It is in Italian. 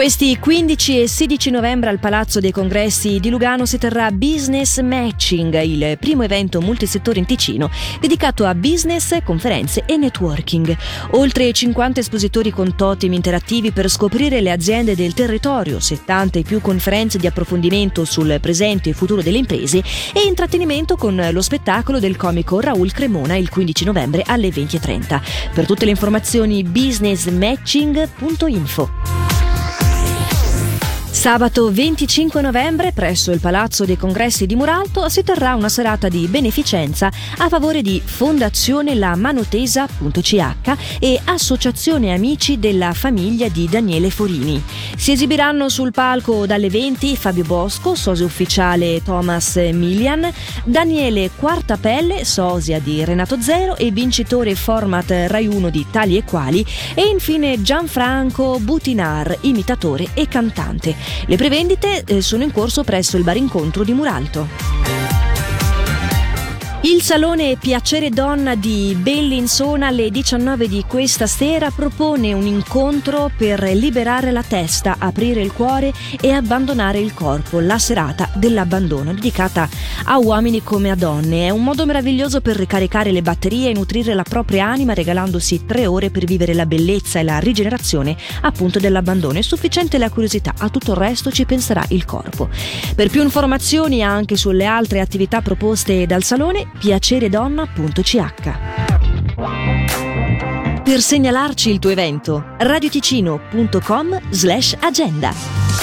Questi 15 e 16 novembre al Palazzo dei Congressi di Lugano si terrà Business Matching, il primo evento multisettore in Ticino dedicato a business, conferenze e networking. Oltre 50 espositori con totem interattivi per scoprire le aziende del territorio, 70 e più conferenze di approfondimento sul presente e futuro delle imprese e intrattenimento con lo spettacolo del comico Raul Cremona il 15 novembre alle 20.30. Per tutte le informazioni businessmatching.info. Sabato 25 novembre presso il Palazzo dei Congressi di Muralto si terrà una serata di beneficenza a favore di Fondazione La Manotesa.ch e Associazione Amici della famiglia di Daniele Forini. Si esibiranno sul palco dalle 20 Fabio Bosco, sosia ufficiale Thomas Milian, Daniele Quartapelle, sosia di Renato Zero e vincitore format Rai 1 di Tali e Quali e infine Gianfranco Butinar, imitatore e cantante. Le prevendite eh, sono in corso presso il bar incontro di Muralto. Il Salone Piacere Donna di Bellinzona alle 19 di questa sera propone un incontro per liberare la testa, aprire il cuore e abbandonare il corpo, la serata dell'abbandono dedicata a uomini come a donne. È un modo meraviglioso per ricaricare le batterie e nutrire la propria anima regalandosi tre ore per vivere la bellezza e la rigenerazione appunto dell'abbandono. È sufficiente la curiosità, a tutto il resto ci penserà il corpo. Per più informazioni anche sulle altre attività proposte dal Salone piaceredonna.ch. Per segnalarci il tuo evento, radioticino.com slash agenda.